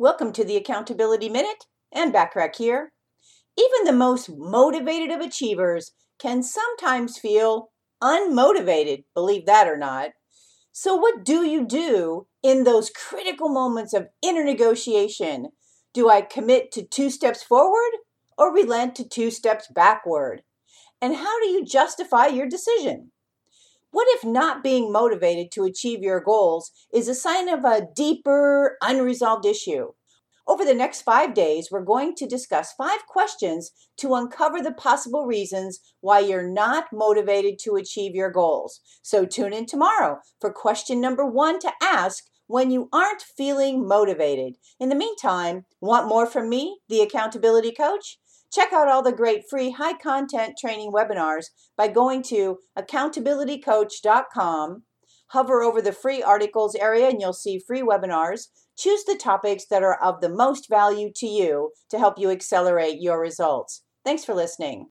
Welcome to the Accountability Minute Anne Bachrach here. Even the most motivated of achievers can sometimes feel unmotivated, believe that or not. So, what do you do in those critical moments of inner negotiation? Do I commit to two steps forward or relent to two steps backward? And how do you justify your decision? What if not being motivated to achieve your goals is a sign of a deeper, unresolved issue? Over the next five days, we're going to discuss five questions to uncover the possible reasons why you're not motivated to achieve your goals. So tune in tomorrow for question number one to ask when you aren't feeling motivated. In the meantime, want more from me, the accountability coach? Check out all the great free high content training webinars by going to accountabilitycoach.com. Hover over the free articles area and you'll see free webinars. Choose the topics that are of the most value to you to help you accelerate your results. Thanks for listening.